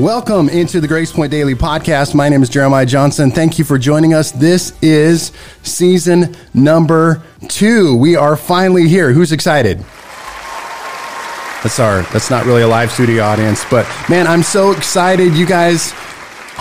Welcome into the Grace Point Daily podcast. My name is Jeremiah Johnson. Thank you for joining us. This is season number two. We are finally here. Who's excited? That's our, that's not really a live studio audience, but man, I'm so excited. You guys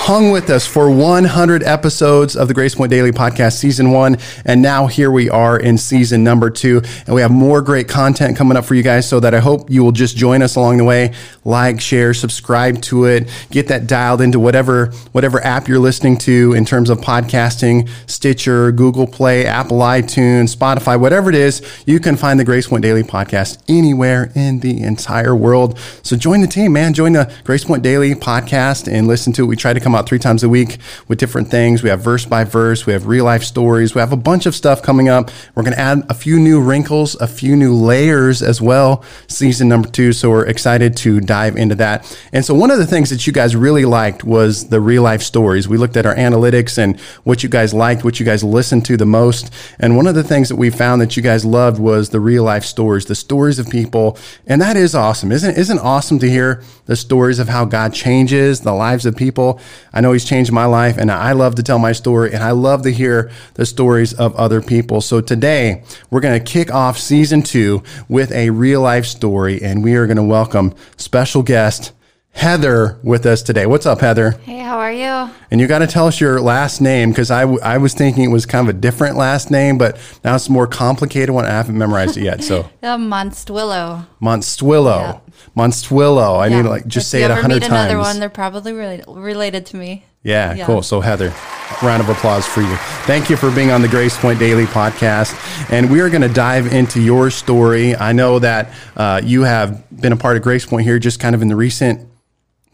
hung with us for 100 episodes of the Grace Point Daily Podcast, season one. And now here we are in season number two. And we have more great content coming up for you guys so that I hope you will just join us along the way. Like, share, subscribe to it, get that dialed into whatever, whatever app you're listening to in terms of podcasting, Stitcher, Google Play, Apple iTunes, Spotify, whatever it is, you can find the Grace Point Daily Podcast anywhere in the entire world. So join the team, man. Join the Grace Point Daily Podcast and listen to it. We try to come three times a week with different things. We have verse by verse, we have real life stories, we have a bunch of stuff coming up. We're going to add a few new wrinkles, a few new layers as well, season number two. So we're excited to dive into that. And so one of the things that you guys really liked was the real life stories. We looked at our analytics and what you guys liked, what you guys listened to the most. And one of the things that we found that you guys loved was the real life stories, the stories of people. And that is awesome. Isn't, isn't awesome to hear the stories of how God changes the lives of people? I know He's changed my life, and I love to tell my story, and I love to hear the stories of other people. So today, we're going to kick off season two with a real life story, and we are going to welcome special guest. Heather with us today. What's up, Heather? Hey, how are you? And you got to tell us your last name because I, w- I was thinking it was kind of a different last name, but now it's a more complicated one. I haven't memorized it yet. So The Monstwillow. Monstwillo. Yeah. Monstwillo. I need to like just If say it a hundred times. Another one, they're probably related, related to me. Yeah, Yeah. cool. So, Heather, round of applause for you. Thank you for being on the Grace Point Daily podcast. And we are going to dive into your story. I know that uh, you have been a part of Grace Point here just kind of in the recent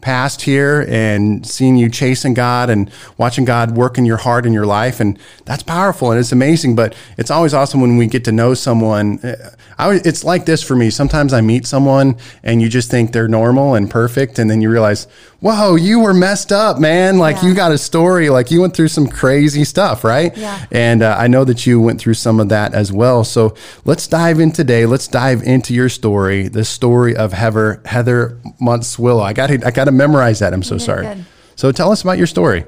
past here and seeing you chasing God and watching God work in your heart and your life. And that's powerful and it's amazing. But it's always awesome when we get to know someone. Uh, I, it's like this for me. Sometimes I meet someone and you just think they're normal and perfect. And then you realize, whoa, you were messed up, man. Like Yeah. you got a story. Like you went through some crazy stuff, right? Yeah. And uh, I know that you went through some of that as well. So let's dive in today. Let's dive into your story, the story of Heather Heather Montswillow. I got I got to memorize that. I'm so sorry. good. So tell us about your story.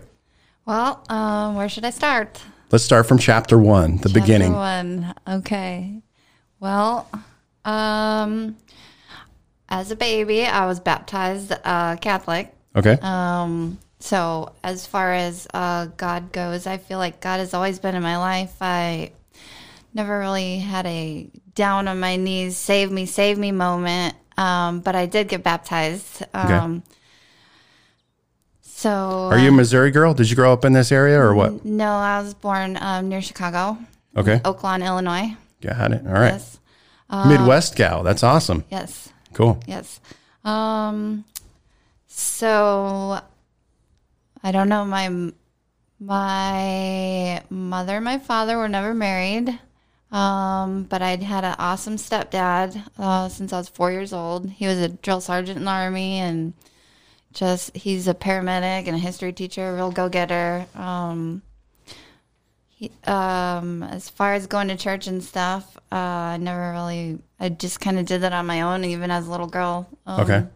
Well, um, where should I start? Let's start from chapter one, the Chapter beginning. one. Okay. Well, um, as a baby, I was baptized uh, Catholic. Okay. Um, so as far as uh, God goes, I feel like God has always been in my life. I never really had a down on my knees, save me, save me moment. Um, but I did get baptized. Um, So Are you a Missouri girl? Did you grow up in this area or what? no, I was born um, near Chicago, Okay. Oak Lawn, Illinois. Got it. All right. Yes, Midwest gal. That's awesome. yes, Cool. yes. Um, so I don't know. My my mother and my father were never married. Um, but I'd had an awesome stepdad uh, since I was four years old. He was a drill sergeant in the army, and just he's a paramedic and a history teacher, a real go getter. Um, um, as far as going to church and stuff, uh, I never really. I just kind of did that on my own, even as a little girl. Um, Okay.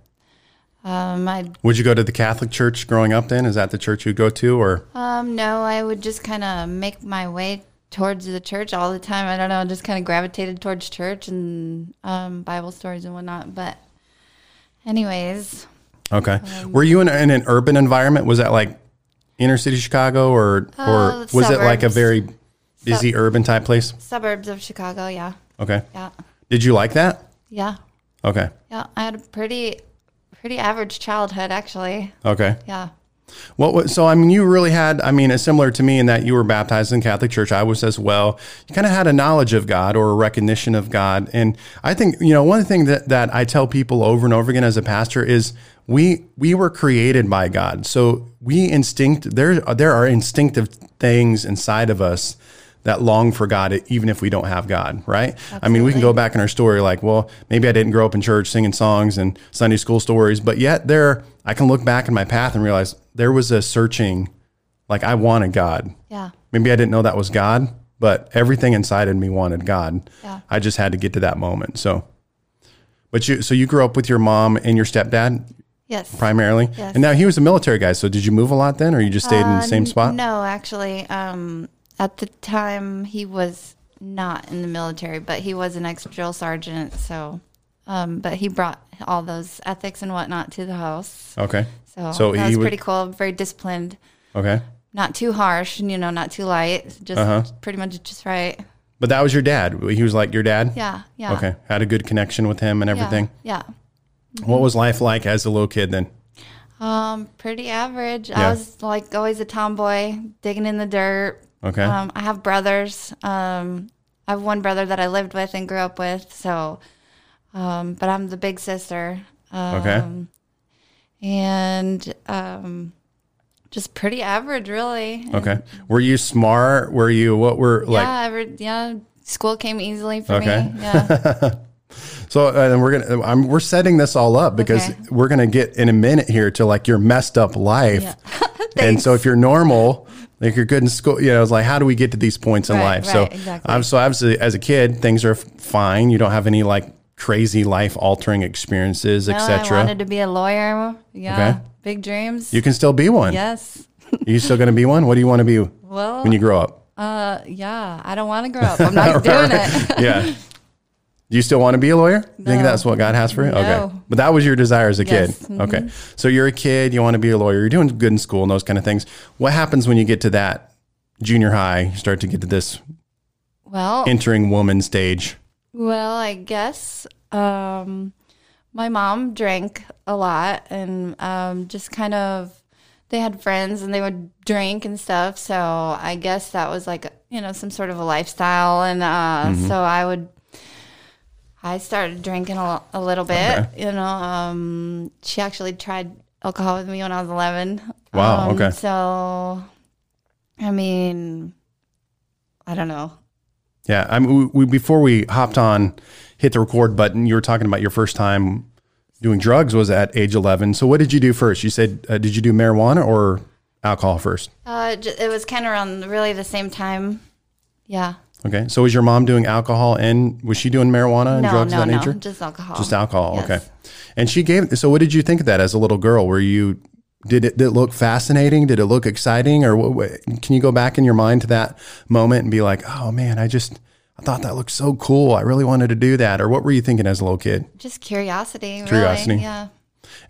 Um, I Would you go to the Catholic church growing up then? Is that the church you go to or? Um, no, I would just kind of make my way towards the church all the time. I don't know, just kind of gravitated towards church and um, Bible stories and whatnot. But, anyways, Okay. Um, Were you in, in an urban environment? Was that like inner city Chicago or or Uh, was it like a very busy urban type place? suburbs of Chicago, yeah, Okay. yeah, Did you like that? yeah, Okay. yeah. I had a pretty, pretty average childhood, actually. Okay. Yeah, What was, so I mean you really had I mean it's similar to me in that you were baptized in Catholic Church. I was as well. You kind of had a knowledge of God or a recognition of God. And I think, you know, one thing that that I tell people over and over again as a pastor is we we were created by God. So we instinct there there are instinctive things inside of us that long for God, even if we don't have God, right? I mean, we can go back in our story like, well, maybe I didn't grow up in church singing songs and Sunday school stories, but yet there, I can look back in my path and realize there was a searching, like I wanted God. yeah, Maybe I didn't know that was God, but everything inside of me wanted God. Yeah. I just had to get to that moment. So, but you, so you grew up with your mom and your stepdad. Yes. primarily. Yes. And now he was a military guy. So did you move a lot then, or you just stayed in the Uh, same spot? No, actually, um, at the time he was not in the military, but he was an ex drill sergeant. So, um, but he brought all those ethics and whatnot to the house. Okay. So, So that he was would- pretty cool. Very disciplined. Okay. Not too harsh, you know, not too light. Just Uh-huh. pretty much just right. But that was your dad. He was like your dad. Yeah, yeah. Okay. Had a good connection with him and Yeah, everything. Yeah. What was life like as a little kid then? Um, pretty average. Yeah. I was like always a tomboy, digging in the dirt. Okay. Um, I have brothers. Um, I have one brother that I lived with and grew up with. So, um, but I'm the big sister. Um, Okay. And um, just pretty average, really. okay. Were you smart? Were you what were like? yeah, yeah. School came easily for Okay. me. Yeah. So uh, and we're gonna I'm, we're setting this all up because Okay. we're gonna get in a minute here to like your messed up life. Yeah. and so if you're normal, like you're good in school, you know, it's like how do we get to these points in Right, life? so exactly. I'm so obviously as a kid, things are fine. You don't have any like crazy life altering experiences, No, I etc. wanted to be a lawyer. Yeah. Okay. Big dreams. You can still be one. yes. Are You still gonna be one? What do you want to be Well, when you grow up? uh, yeah. I don't want to grow up. I'm not doing it. yeah. Do you still want to be a lawyer? I think that's what God has for you? Okay. No. But that was your desire as a Yes. Mm-hmm. kid. Okay. So you're a kid, you want to be a lawyer, you're doing good in school and those kind of things. What happens when you get to that junior high, you start to get to this Well, entering woman stage? Well, I guess um, my mom drank a lot and um, just kind of they had friends and they would drink and stuff. So I guess that was like you know some sort of a lifestyle, and uh, Mm-hmm. so I would. I started drinking a, a little bit. Okay. You know, um, she actually tried alcohol with me when I was eleven. Wow, Um, okay. So, I mean, I don't know. Yeah. I mean, we, we, before we hopped on, hit the record button, you were talking about your first time doing drugs was at age 11. So what did you do first? You said, uh, did you do marijuana or alcohol first? Uh, it was kind of around really the same time. Yeah. Okay. So was your mom doing alcohol and was she doing marijuana and No, drugs no, of that no, nature? just alcohol. Just alcohol. Yes. Okay. And she gave. So, what did you think of that as a little girl? Were you did it did it look fascinating? Did it look exciting? Or what, can you go back in your mind to that moment and be like, oh man, I just I thought that looked so cool. I really wanted to do that. Or what were you thinking as a little kid? Just curiosity. Curiosity. Really. Yeah.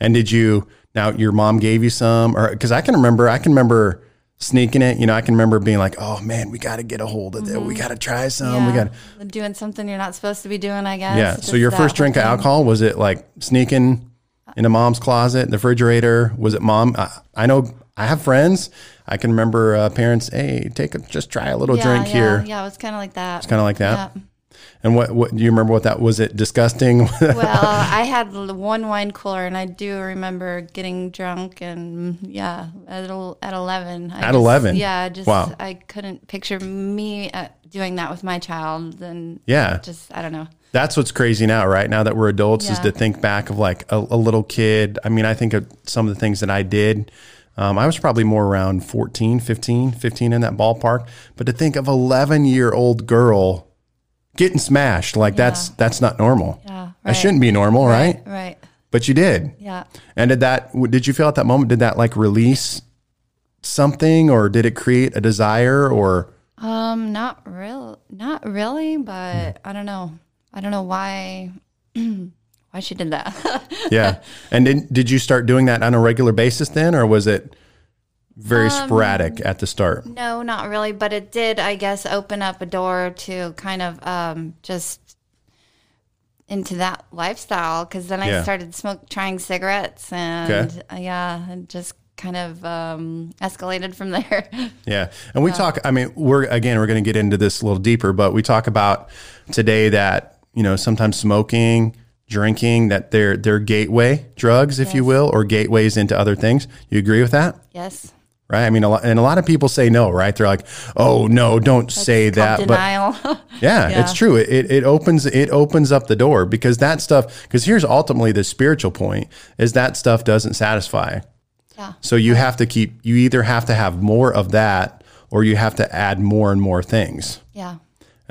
And did you now your mom gave you some? Or because I can remember, I can remember sneaking it. You know, I can remember being like, oh man, we got to get a hold of it. We got to try some. We Yeah. got. Doing something you're not supposed to be doing, I guess. Yeah. So your first drink of alcohol was it like sneaking in into mom's closet, in the refrigerator? Was it mom? I, I know I have friends. I can remember uh, parents. Hey, take a just try a little Yeah, drink yeah, here. Yeah, it was kind of like that. It's kind of like that. Yeah. And what what do you remember? What that was? It disgusting. Well, I had one wine cooler, and I do remember getting drunk, and yeah, at at eleven. I At just- 11? Yeah, just Wow. I couldn't picture me uh, doing that with my child, and yeah. just I don't know. That's what's crazy now, right? Now that we're adults, is to think back of like a, a little kid. I mean, I think of some of the things that I did. Um, I was probably more around 14, 15, 15 in that ballpark. But to think of 11 year old girl getting smashed, like that's, that's not normal. Yeah, That shouldn't be normal, right? Right. But you did. Yeah. And did that, did you feel at that moment, did that like release something or did it create a desire or, Um, not real, not really, but I don't know. I don't know why, why she did that. yeah. And did, did you start doing that on a regular basis then, or was it very Um, sporadic at the start? no, not really, but it did, I guess, open up a door to kind of um, just into that lifestyle. Because then Yeah. I started smoke, trying cigarettes, and Okay. uh, yeah, it just kind of um, escalated from there. Yeah. And we talk, I mean, we're, again, we're going to get into this a little deeper, but we talk about today that, you know, sometimes smoking, drinking, that they're, they're gateway drugs, if you will, or gateways into other things. You agree with that? yes, Right. I mean, a lot, and a lot of people say no, right? They're like, oh, no, don't say It's called that. But. Yeah, Yeah. it's true. It, it it opens it opens up the door because that stuff. Because here's ultimately the spiritual point: is that stuff doesn't satisfy. yeah, So you have to keep. You either have to have more of that, or you have to add more and more things. yeah,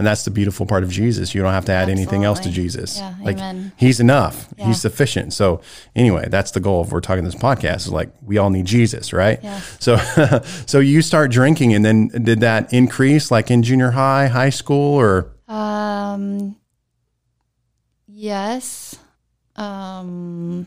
And that's the beautiful part of Jesus. You don't have to add anything else to Jesus. Yeah, like amen. he's enough. Yeah. He's sufficient. So anyway, that's the goal of we're talking this podcast is like we all need Jesus, right? Yes. So so you start drinking and then did that increase like in junior high, high school or Um, yes. Um,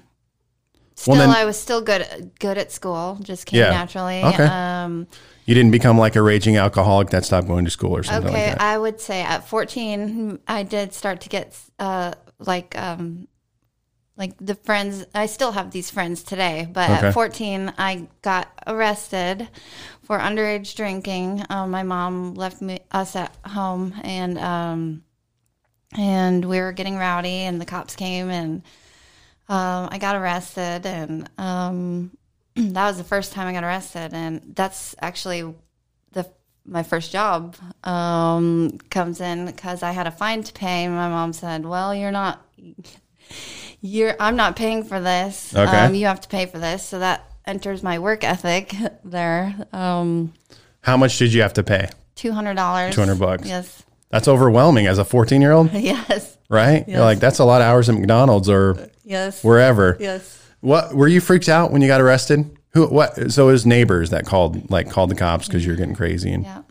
still, Well, then- I was still good good at school. Just came Yeah. naturally. Okay. Um, you didn't become like a raging alcoholic that stopped going to school or something okay, like that? I would say at 14, I did start to get uh, like um, like the friends. I still have these friends today, but Okay. at 14, I got arrested for underage drinking. Um, my mom left me us at home, and um, and we were getting rowdy, and the cops came, and um, I got arrested, and um, that was the first time I got arrested, and that's actually the my first job um, comes in because I had a fine to pay. And my mom said, "Well, you're not, you're I'm not paying for this. Okay. Um, you have to pay for this." So that enters my work ethic there. Um, How much did you have to pay? Two hundred dollars. 200 bucks. Yes. That's overwhelming as a 14 year old, Yes. right? You're like, that's a lot of hours at McDonald's or Yes. wherever. Yes. What were you freaked out when you got arrested? Who? What? So it was neighbors that called, like called the cops because you're getting crazy. And Yeah.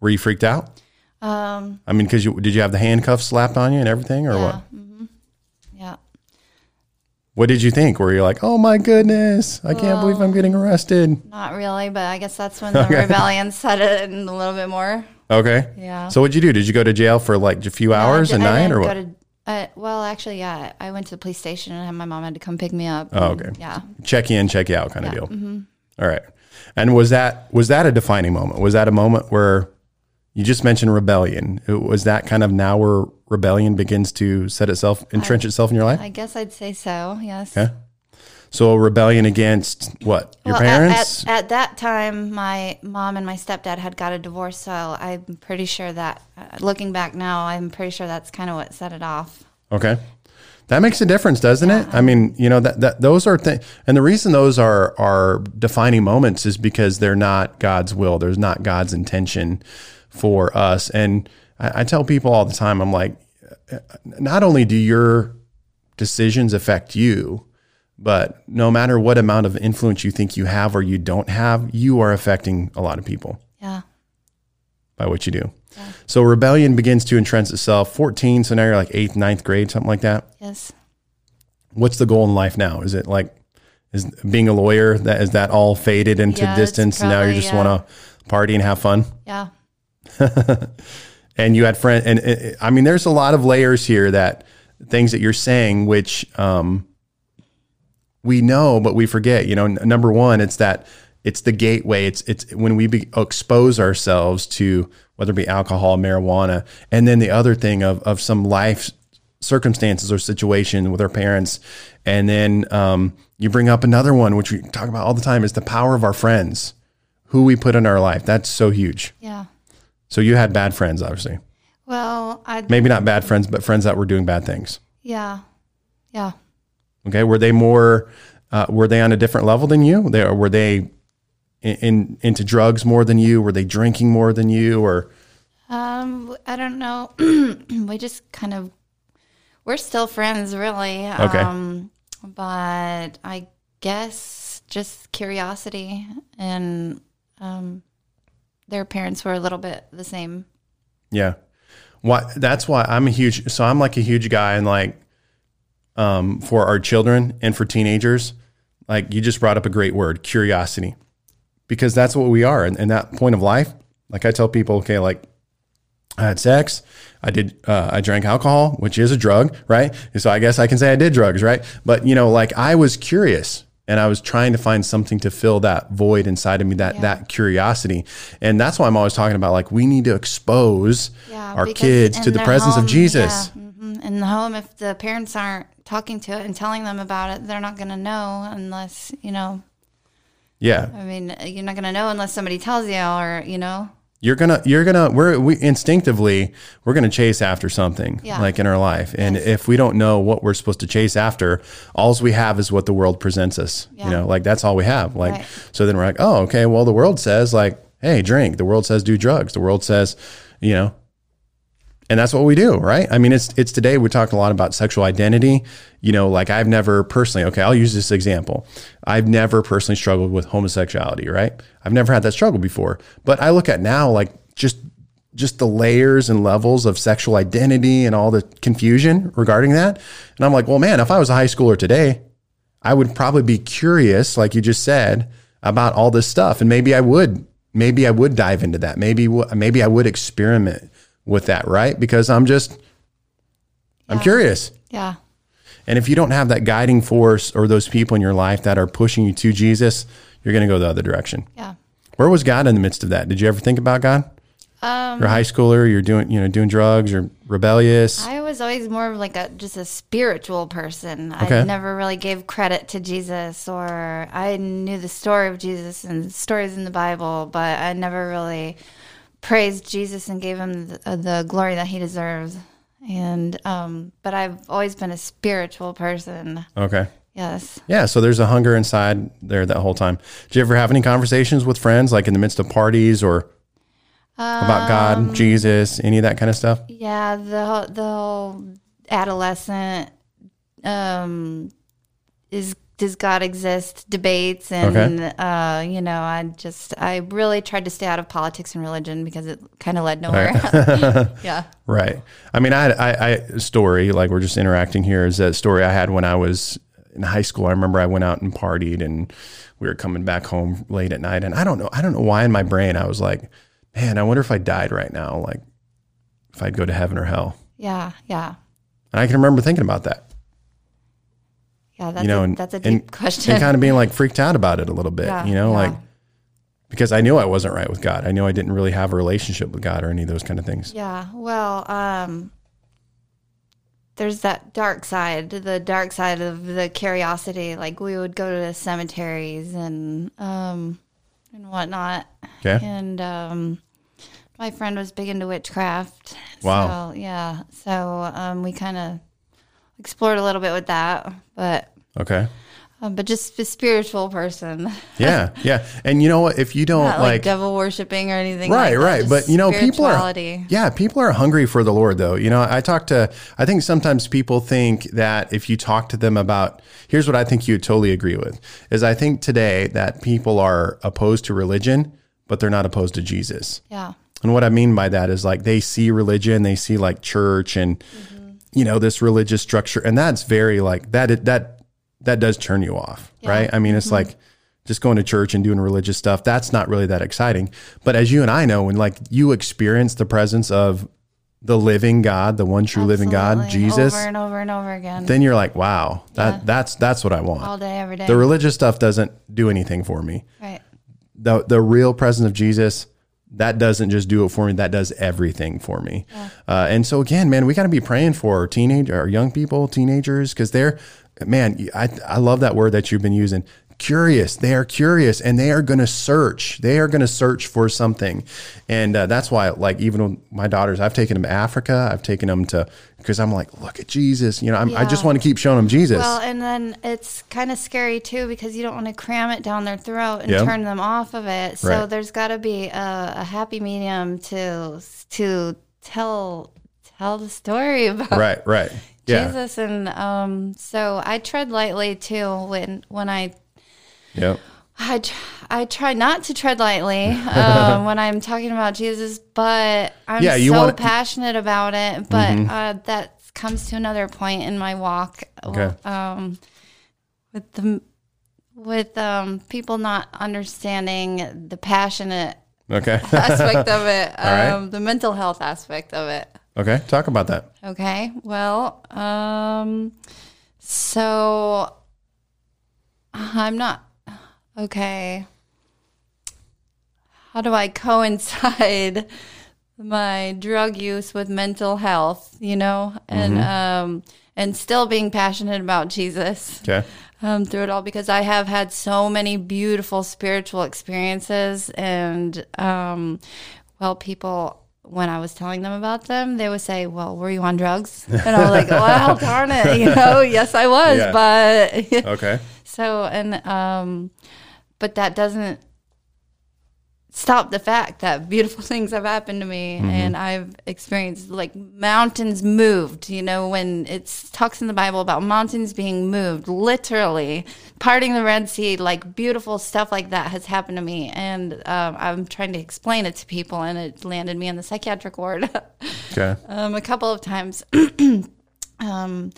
were you freaked out? Um, I mean, because you did you have the handcuffs slapped on you and everything, or yeah. what? hmm Yeah. What did you think? Were you like, oh my goodness, I can't believe I'm getting arrested? Not really, but I guess that's when the rebellion set in a little bit more. Okay. Yeah. So what'd you do? Did you go to jail for like a few hours di- a I night, didn't or go what? to- uh, well, actually, yeah. I went to the police station and my mom had to come pick me up. Oh, okay. Yeah. check in, check you out kind of Yeah. Mm-hmm. deal. All right. And was that was that a defining moment? Was that a moment where you just mentioned rebellion? It- Was that kind of now where rebellion begins to set itself, entrench itself in your life? I guess I'd say so. Yes. Okay. So a rebellion against what? Your Well, parents? At, at, that time, my mom and my stepdad had got a divorce, so I'm pretty sure that, uh, looking back now, I'm pretty sure that's kind of what set it off. Okay. That makes a difference, doesn't it? I mean, you know, that, that those are things, and the reason those are are defining moments is because they're not God's will. There's not God's intention for us. And I, I tell people all the time, I'm like, not only do your decisions affect you, but no matter what amount of influence you think you have or you don't have, you are affecting a lot of people Yeah. by what you do. So rebellion begins to entrench itself. 14, so now you're like eighth, ninth grade, something like that Yes. what's the goal in life now? Is it like is being a lawyer that is that all faded into Yeah, distance and now you just yeah. want to party and have fun? Yeah. And you had friend and uh, I mean there's a lot of layers here that things that you're saying which um we know but we forget, you know, n- number 1 it's that it's the gateway. It's it's when we be, expose ourselves to whether it be alcohol, marijuana, and then the other thing of of some life circumstances or situation with our parents, and then um, you bring up another one which we talk about all the time is the power of our friends, who we put in our life. That's so huge. Yeah. So you had bad friends, obviously. Well, I, Maybe not bad friends, but friends that were doing bad things. yeah. Yeah. Okay, were they more? Uh, were they on a different level than you? They or were they in, in into drugs more than you? Were they drinking more than you? Or Um, I don't know. we just kind of, we're still friends, really. Okay. Um, but I guess just curiosity and um, their parents were a little bit the same. yeah, why? That's why I'm a huge. So I'm like a huge guy, and like um, for our children and for teenagers, like you just brought up a great word, curiosity, because that's what we are in, in that point of life. Like I tell people, okay, like I had sex. I did. Uh, I drank alcohol, which is a drug, right? So I guess I can say I did drugs, right? But you know, like I was curious, and I was trying to find something to fill that void inside of me, that that curiosity, and that's why I'm always talking about like we need to expose Yeah, our kids to the presence home, of Jesus. Yeah, mhm. In the home, if the parents aren't talking to it and telling them about it, they're not going to know unless, you know, Yeah, I mean, you're not going to know unless somebody tells you or, you know, you're gonna you're gonna we're we instinctively we're gonna chase after something Yeah. like in our life. And if we don't know what we're supposed to chase after all we have is what the world presents us you know like that's all we have. Like Right. so then we're like oh okay well the world says like hey drink. The world says do drugs. The world says you know And that's what we do, right? I mean, it's it's today we're talking a lot about sexual identity. You know, like I've never personally, okay, I'll use this example. I've never personally struggled with homosexuality, right? I've never had that struggle before. But I look at now like just just the layers and levels of sexual identity and all the confusion regarding that. And I'm like, well, man, if I was a high schooler today, I would probably be curious, like you just said, about all this stuff. And maybe I would, maybe I would dive into that. Maybe, maybe I would experiment with that, right? Because I'm just, I'm curious. Yeah. And if you don't have that guiding force or those people in your life that are pushing you to Jesus, you're going to go the other direction. Yeah. Where was God in the midst of that? Did you ever think about God? Um, you're a high schooler. You're doing, you know, doing drugs. You're rebellious. I was always more of like a just a spiritual person. Okay. I never really gave credit to Jesus, or I knew the story of Jesus and stories in the Bible, but I never really praised Jesus and gave him the, uh, the glory that he deserves. And um, but I've always been a spiritual person. okay. Yes. Yeah. So there's a hunger inside there that whole time. Do you ever have any conversations with friends, like in the midst of parties or about Um, God, Jesus, any of that kind of stuff? Yeah, the whole- the whole adolescent um is does God exist debates and Okay. uh you know I just I really tried to stay out of politics and religion because it kind of led nowhere. yeah. Right. I mean, I, had- I, I, a story like we're just interacting here is a story I had when I was in high school. I remember I went out and partied and we were coming back home late at night. And I don't know, I don't know why in my brain I was like, man, I wonder if I died right now, like if I'd go to heaven or hell. Yeah, yeah. And I can remember thinking about that, Yeah, that's you know, a, and that's a deep and, question. and kind of being like freaked out about it a little bit, Yeah, you know, yeah. like because I knew I wasn't right with God. I knew I didn't really have a relationship with God or any of those kind of things. Yeah, well, um, there's that dark side, the dark side of the curiosity. Like we would go to the cemeteries and um, and whatnot. Okay. And um, my friend was big into witchcraft. Wow. So, yeah. So um, we kind of explored a little bit with that, but Okay. um, but just a spiritual person, Yeah. Yeah. And you know what? If you don't like, like devil worshiping or anything. right like that, right but you know people are yeah people are hungry for the lord though you know i talk to i think sometimes people think that if you talk to them about here's what i think you totally agree with is i think today that people are opposed to religion but they're not opposed to jesus Yeah. and what i mean by that is like they see religion they see like church and you know this religious structure and that's very like that that that does turn you off right? I mean it's mm-hmm. like just going to church and doing religious stuff that's not really that exciting. But as you and i know when like you experience the presence of the living god the one true living god jesus over and over and over again, then you're like wow that Yeah. that's that's what i want. All day, every day. the religious stuff doesn't do anything for me. Right. the the real presence of Jesus, that doesn't just do it for me. That does everything for me. Uh, and so again, man, we got to be praying for our teenage, our young people, teenagers, because they're, man, I I love that word that you've been using. Curious, they are curious, and they are going to search. They are going to search for something, and uh, that's why, like, even with my daughters, I've taken them to Africa. I've taken them to because I'm like, look at Jesus. You know, I'm, I just want to keep showing them Jesus. Well, and then it's kind of scary too because you don't want to cram it down their throat and Yeah. turn them off of it. So Right. there's got to be a, a happy medium to to tell tell the story about right, right, yeah, Jesus, and um, so I tread lightly too when when I yep, I, tr- I try not to tread lightly um, when I'm talking about Jesus, but I'm Yeah, so want- passionate about it. But uh, that comes to another point in my walk Okay. um, with the with um, people not understanding the passionate okay, aspect of it, right. um, the mental health aspect of it. okay. Talk about that. Okay. Well, um, so I'm not okay. How do I coincide my drug use with mental health? You know, and um, and still being passionate about Jesus Okay. um, through it all because I have had so many beautiful spiritual experiences, and um, well, people when I was telling them about them, they would say, "Well, were you on drugs?" And I was like, "Well, darn it, you know, yes, I was, Yeah. but Okay. So and um, but that doesn't stop the fact that beautiful things have happened to me Mm-hmm. and I've experienced like mountains moved. You know, when it talks in the Bible about mountains being moved, literally parting the Red Sea, like beautiful stuff like that has happened to me. And um, I'm trying to explain it to people, and it landed me in the psychiatric ward Okay. um, a couple of times. um,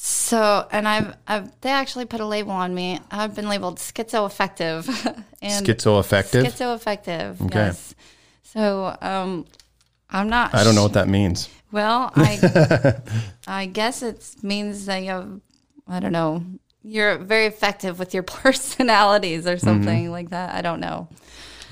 so, and I've, I've, they actually put a label on me. I've been labeled schizoaffective and Schizoaffective. schizoaffective. Okay. Yes. So, um, I'm not. I don't know what that means. Well, I, I guess it means that you have, I don't know, you're very effective with your personalities or something like that. I don't know.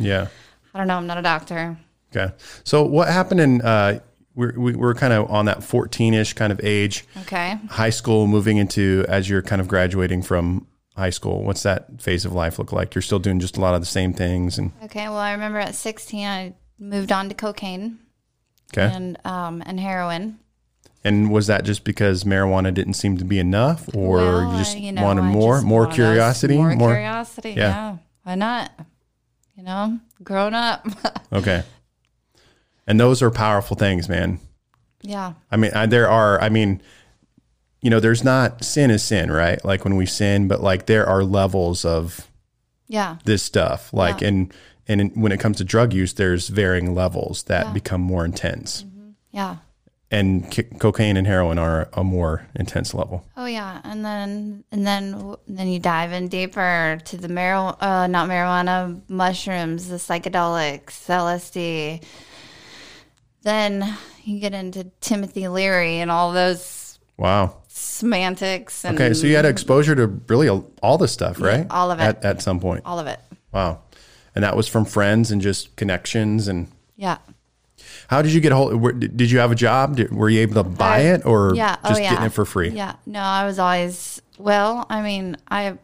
Yeah. I don't know. I'm not a doctor. Okay. So what happened in uh we're we- we're kind of on that 14ish kind of age, Okay. high school moving into as you're kind of graduating from high school. What's that phase of life look like? You're still doing just a lot of the same things and Okay. Well, I remember at 16, I moved on to cocaine okay. and um, and heroin. And was that just because marijuana didn't seem to be enough or Well, you just you know, wanted more, just more wanted curiosity, more, more curiosity. Yeah. Yeah. Why not? You know, grown up. Okay. And those are powerful things, man. yeah. I mean, I, there are, I mean, you know, there's not sin is sin, right? Like when we sin, but like there are levels of Yeah. this stuff. Like, Yeah. and, and in, when it comes to drug use, there's varying levels that Yeah. become more intense. Yeah. And c- cocaine and heroin are a more intense level. Oh yeah, and then and then then you dive in deeper to the marijuana, uh, not marijuana, mushrooms, the psychedelics, LSD. Then you get into Timothy Leary and all those Wow. semantics and Okay. So you had exposure to really all this stuff, right? all of it. At, at some point. all of it. Wow. And that was from friends and just connections. And Yeah. how did you get a hold? Did you have a job? Did, were you able to buy I- it or yeah. Oh just oh, yeah. getting it for free? Yeah. No, I was always well. I mean, I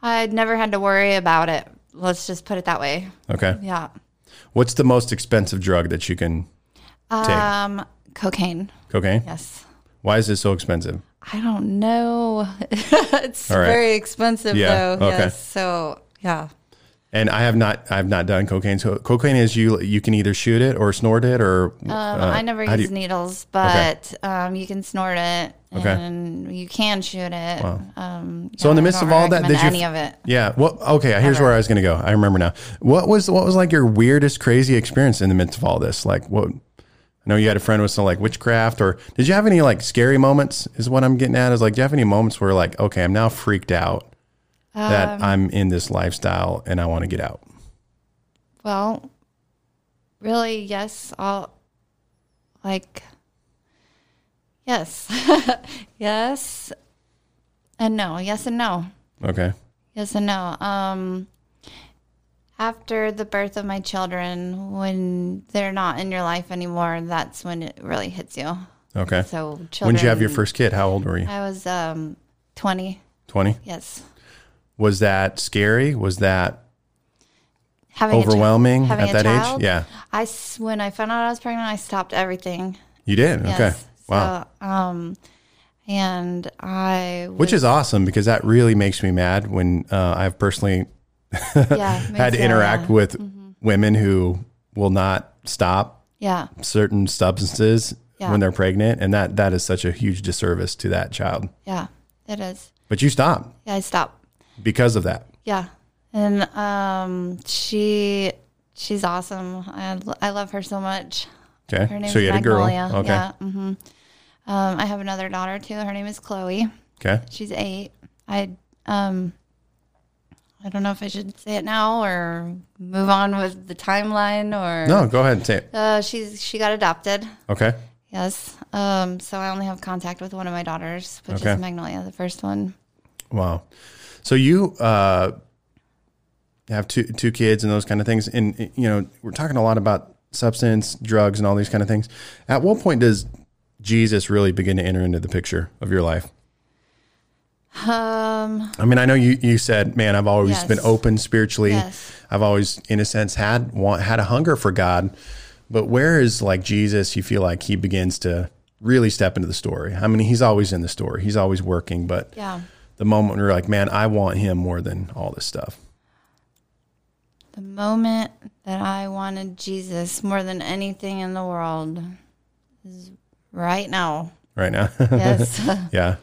I'd never had to worry about it. Let's just put it that way. Okay. Yeah. What's the most expensive drug that you can take? Um, cocaine. Cocaine? Yes. Why is it so expensive? I don't know. it's All right. very expensive Yeah, though. okay. Yes. So yeah. And I have not, I have not done cocaine. So cocaine is you, you can either shoot it or snort it or. Um, uh, I never use you- needles, but um, you can snort it Okay. and you can shoot it. Um, So in the midst of all that, did you any of it? Yeah. Well, okay. Here's where I was going to go. I remember now. What was what was like your weirdest, crazy experience in the midst of all this? Like what? I know you had a friend with some like witchcraft, or did you have any like scary moments? Is what I'm getting at. Is like, do you have any moments where like, okay, I'm now freaked out Um, that I'm in this lifestyle and I want to get out. Well, really, yes. I'll like yes, yes, and no. Yes and no. Okay. Yes and no. Um, after the birth of my children, when they're not in your life anymore, that's when it really hits you. Okay. So, children. When did you have your first kid? How old were you? I was um, twenty. Twenty. Yes. Was that scary? Was that Having overwhelming having at that child? age? Yeah. I when I found out I was pregnant, I stopped everything. You did. Yes. Okay. Wow. So, um, and I Which is awesome because that really makes me mad when uh, I've personally yeah, had to interact yeah. Mm-hmm. with women who will not stop Yeah, certain substances Yeah. when they're pregnant, and that that is such a huge disservice to that child. yeah, it is. But you stopped Yeah, I stopped. Because of that. Yeah, and um, she she's awesome. I I love her so much. Her Okay, name so is you had a girl. Magnolia. Okay, Yeah. hmm Um, I have another daughter too. Her name is Chloe. okay. She's eight. I um. I don't know if I should say it now or move on with the timeline or No, go ahead and say it. Uh, she's she got adopted. Okay, Yes. Um, so I only have contact with one of my daughters, which Okay. is Magnolia, the first one. wow. So you uh, have two two kids and those kind of things, and you know we're talking a lot about substance, drugs, and all these kind of things. At what point does Jesus really begin to enter into the picture of your life? Um, I mean, I know you, you said, man, I've always Yes. been open spiritually. Yes. I've always, in a sense, had want, had a hunger for God. But where is like Jesus? You feel like he begins to really step into the story. I mean, he's always in the story. He's always working. But yeah. The moment where you're like, man, I want him more than all this stuff. The moment that I wanted Jesus more than anything in the world is right now. right now? Yes. yeah.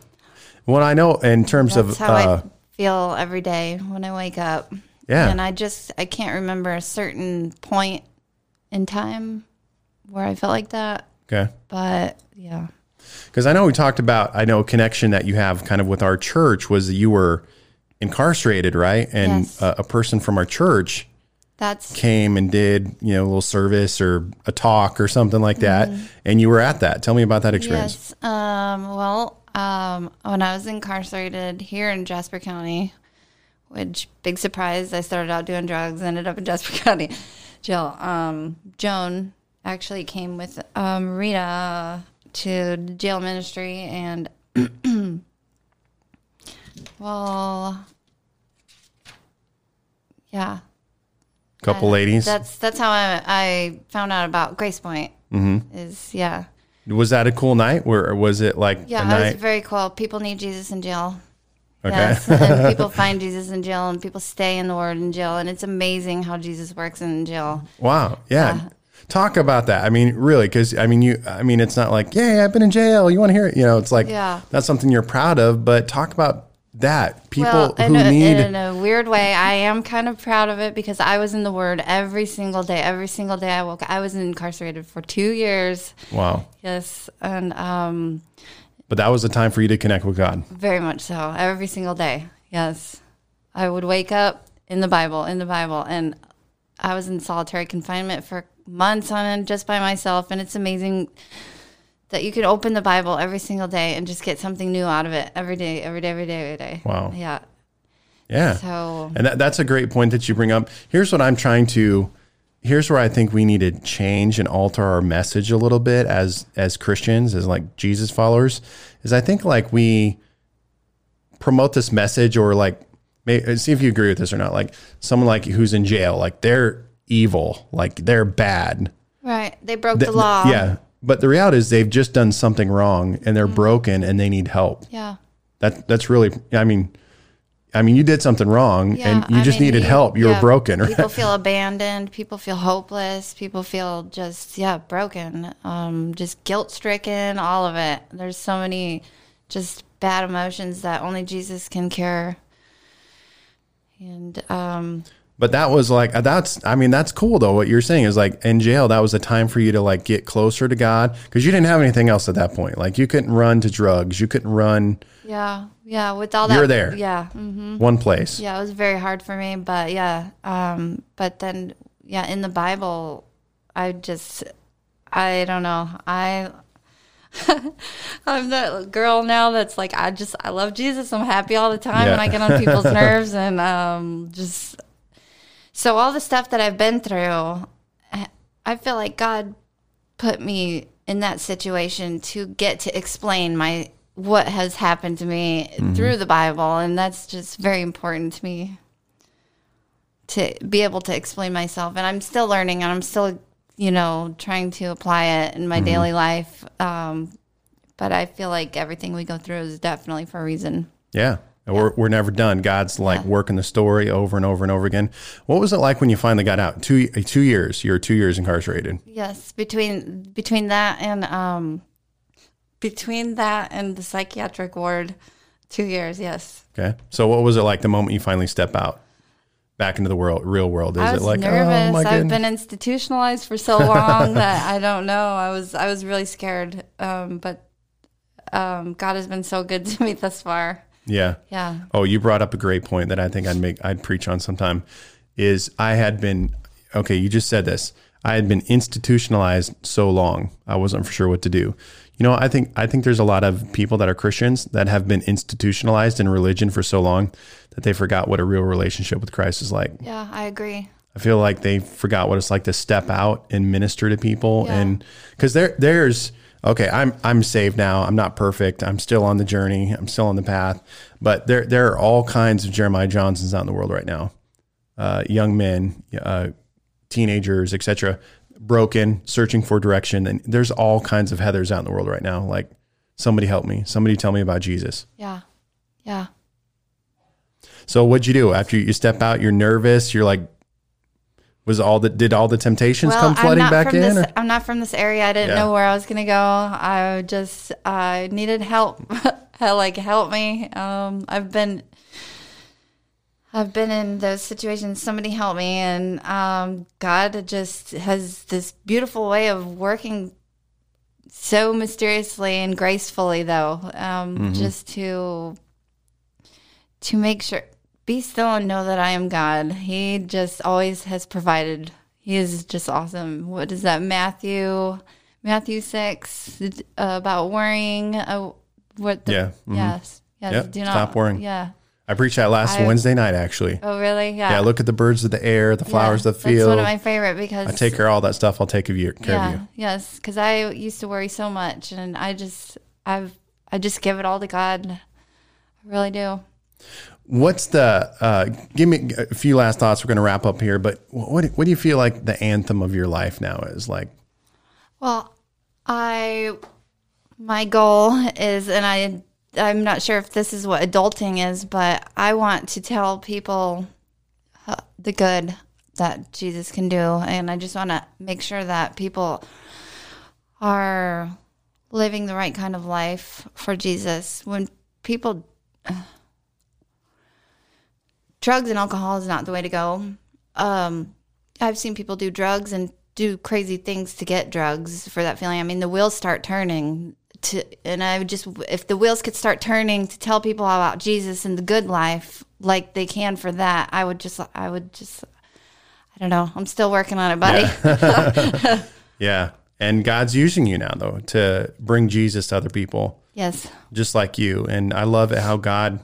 Well, I know in terms That's of how uh, I feel every day when I wake up. Yeah. And I just I can't remember a certain point in time where I felt like that. okay. But yeah. Because I know we talked about, I know a connection that you have kind of with our church was that you were incarcerated, right? And Yes. a, a person from our church That's came and did, you know, a little service or a talk or something like that. And you were at that. Tell me about that experience. Yes. Um, well, um, when I was incarcerated here in Jasper County, which big surprise, I started out doing drugs, ended up in Jasper County jill Um, Joan actually came with um, Rita to jail ministry, and well, yeah, Couple ladies. that's that's how I, I found out about Grace Point. Mm-hmm. Is yeah. was that a cool night? Or was it like Yeah, it night? was very cool. People need Jesus in jail. Okay. Yes, and people find Jesus in jail, and people stay in the Word in jail, and it's amazing how Jesus works in jail. Wow. Yeah. Talk about that. I mean, really, because I mean, you. I mean, it's not like, yeah, I've been in jail. You want to hear it? You know, it's like Yeah. that's something you're proud of. But talk about that. People Well, in who a, need. in a weird way, I am kind of proud of it because I was in the Word every single day. Every single day I woke, I was incarcerated for two years. wow. Yes, and um, But that was a time for you to connect with God. very much so. Every single day. Yes, I would wake up in the Bible, in the Bible, and I was in solitary confinement for months on end just by myself. And it's amazing that you can open the Bible every single day and just get something new out of it every day, every day, every day, every day. Wow. Yeah. Yeah. So And that, that's a great point that you bring up. Here's what I'm trying to. Here's where I think we need to change and alter our message a little bit as as Christians, as like Jesus followers. Is I think like we promote this message or like may, see if you agree with this or not. Like someone like who's in jail, like they're evil, like they're bad. right, they broke Th- the law. Yeah, but the reality is they've just done something wrong and they're broken and they need help. Yeah. That that's really. I mean, I mean, you did something wrong Yeah, and you I just mean, needed you- help. You yeah, were broken, right? People feel abandoned. People feel hopeless. People feel just yeah broken. Um, just guilt stricken. All of it. There's so many just bad emotions that only Jesus can cure. And um, But that was like that's. I mean, that's cool though. What you're saying is like in jail, that was a time for you to like get closer to God because you didn't have anything else at that point. Like you couldn't run to drugs. You couldn't run yeah, yeah. With all that, You were there. Yeah. hmm one place. Yeah, it was very hard for me, but yeah. Um, but then, yeah, in the Bible, I just, I don't know. I, I'm that girl now that's like, I just, I love Jesus. I'm happy all the time, Yeah. and I get on people's nerves, and um, just, so all the stuff that I've been through, I- feel like God put me in that situation to get to explain my what has happened to me through the Bible, and that's just very important to me to be able to explain myself. And I'm still learning, and I'm still, you know, trying to apply it in my daily life. Um, but I feel like everything we go through is definitely for a reason. Yeah. We're, we're never done. God's like working the story over and over and over again. What was it like when you finally got out? Two two years. You're two years incarcerated. Yes, between between that and um, between that and the psychiatric ward, two years. Yes. Okay. So what was it like the moment you finally step out back into the world, real world? Is I it like nervous. oh my I've goodness? been institutionalized for so long that I don't know. I was I was really scared. Um, but um, God has been so good to me thus far. Yeah. Yeah. Oh, you brought up a great point that I think I'd make I'd preach on sometime. Is I had been okay. You just said this. I had been institutionalized so long. I wasn't for sure what to do. You know, I think I think there's a lot of people that are Christians that have been institutionalized in religion for so long that they forgot what a real relationship with Christ is like. Yeah, I agree. I feel like they forgot what it's like to step out and minister to people, Yeah. and because there, there's okay, I'm I'm saved now. I'm not perfect. I'm still on the journey. I'm still on the path, but there there are all kinds of Jeremiah Johnsons out in the world right now, uh, young men, uh, teenagers, etc., broken, searching for direction, and there's all kinds of Heathers out in the world right now. Like somebody help me, somebody tell me about Jesus. Yeah. Yeah. So what'd you do after you step out? You're nervous. You're like, Was all the did all the temptations Well, come flooding back in? this. I'm not from this area. I didn't Yeah. know where I was gonna go. I just I needed help. like help me. Um, I've been I've been in those situations. Somebody help me, and um, God just has this beautiful way of working so mysteriously and gracefully, though. Um, Mm-hmm. Just to to make sure, be still and know that I am God. He just always has provided. He is just awesome. What is that, Matthew? Matthew six uh, about worrying. Uh, what? The, Yeah, mhm. Yes. Yes. Yep, Do not stop worrying. Yeah. I preached that last I- Wednesday night actually. Oh, really? Yeah. Yeah, look at the birds of the air, the flowers Yeah, of the field. That's one of my favorite because I take care of all that stuff. I'll take care of you. Care yeah, of you. yes, because I used to worry so much, and I just I've I just give it all to God. I really do. What's the? Uh, give me a few last thoughts. We're going to wrap up here, but what what do you feel like the anthem of your life now is? Like, Well, I my goal is, and I I'm not sure if this is what adulting is, but I want to tell people uh, the good that Jesus can do, and I just want to make sure that people are living the right kind of life for Jesus. When people drugs and alcohol is not the way to go. Um, I've seen people do drugs and do crazy things to get drugs for that feeling. I mean, the wheels start turning to, and I would just, if the wheels could start turning to tell people about Jesus and the good life, like they can for that, I would just, I would just, I don't know. I'm still working on it, buddy. yeah, and God's using you now though to bring Jesus to other people. yes. just like you. And I love it how God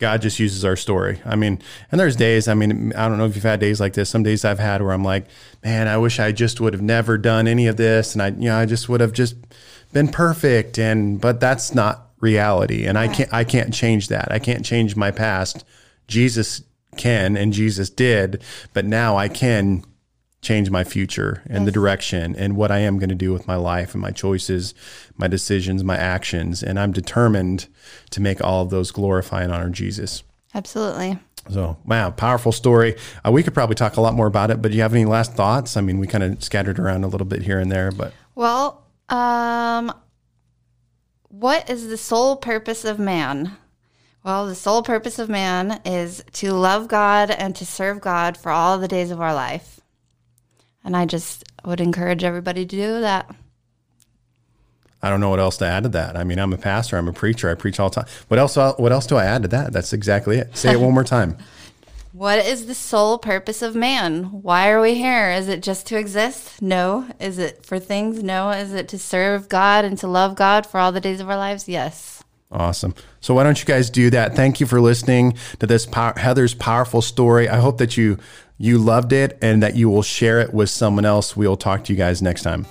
God just uses our story. I mean, and there's days, I mean, I don't know if you've had days like this. Some days I've had where I'm like, man, I wish I just would have never done any of this and I you know, I just would have just been perfect and but that's not reality. And I can't I can't change that. I can't change my past. Jesus can and Jesus did, but now I can change my future and the direction and what I am going to do with my life and my choices, my decisions, my actions. And I'm determined to make all of those glorify and honor Jesus. Absolutely. So, wow, powerful story. Uh, we could probably talk a lot more about it, but do you have any last thoughts? I mean, we kind of scattered around a little bit here and there, but Well, um, what is the sole purpose of man? Well, the sole purpose of man is to love God and to serve God for all the days of our life. And I just would encourage everybody to do that. I don't know what else to add to that. I mean, I'm a pastor, I'm a preacher, I preach all the time. What else? What else do I add to that? That's exactly it. Say it one more time. What is the sole purpose of man? Why are we here? Is it just to exist? No. Is it for things? No. Is it to serve God and to love God for all the days of our lives? Yes. Awesome. So why don't you guys do that? Thank you for listening to this pow- Heather's powerful story. I hope that you you loved it and that you will share it with someone else. We'll talk to you guys next time.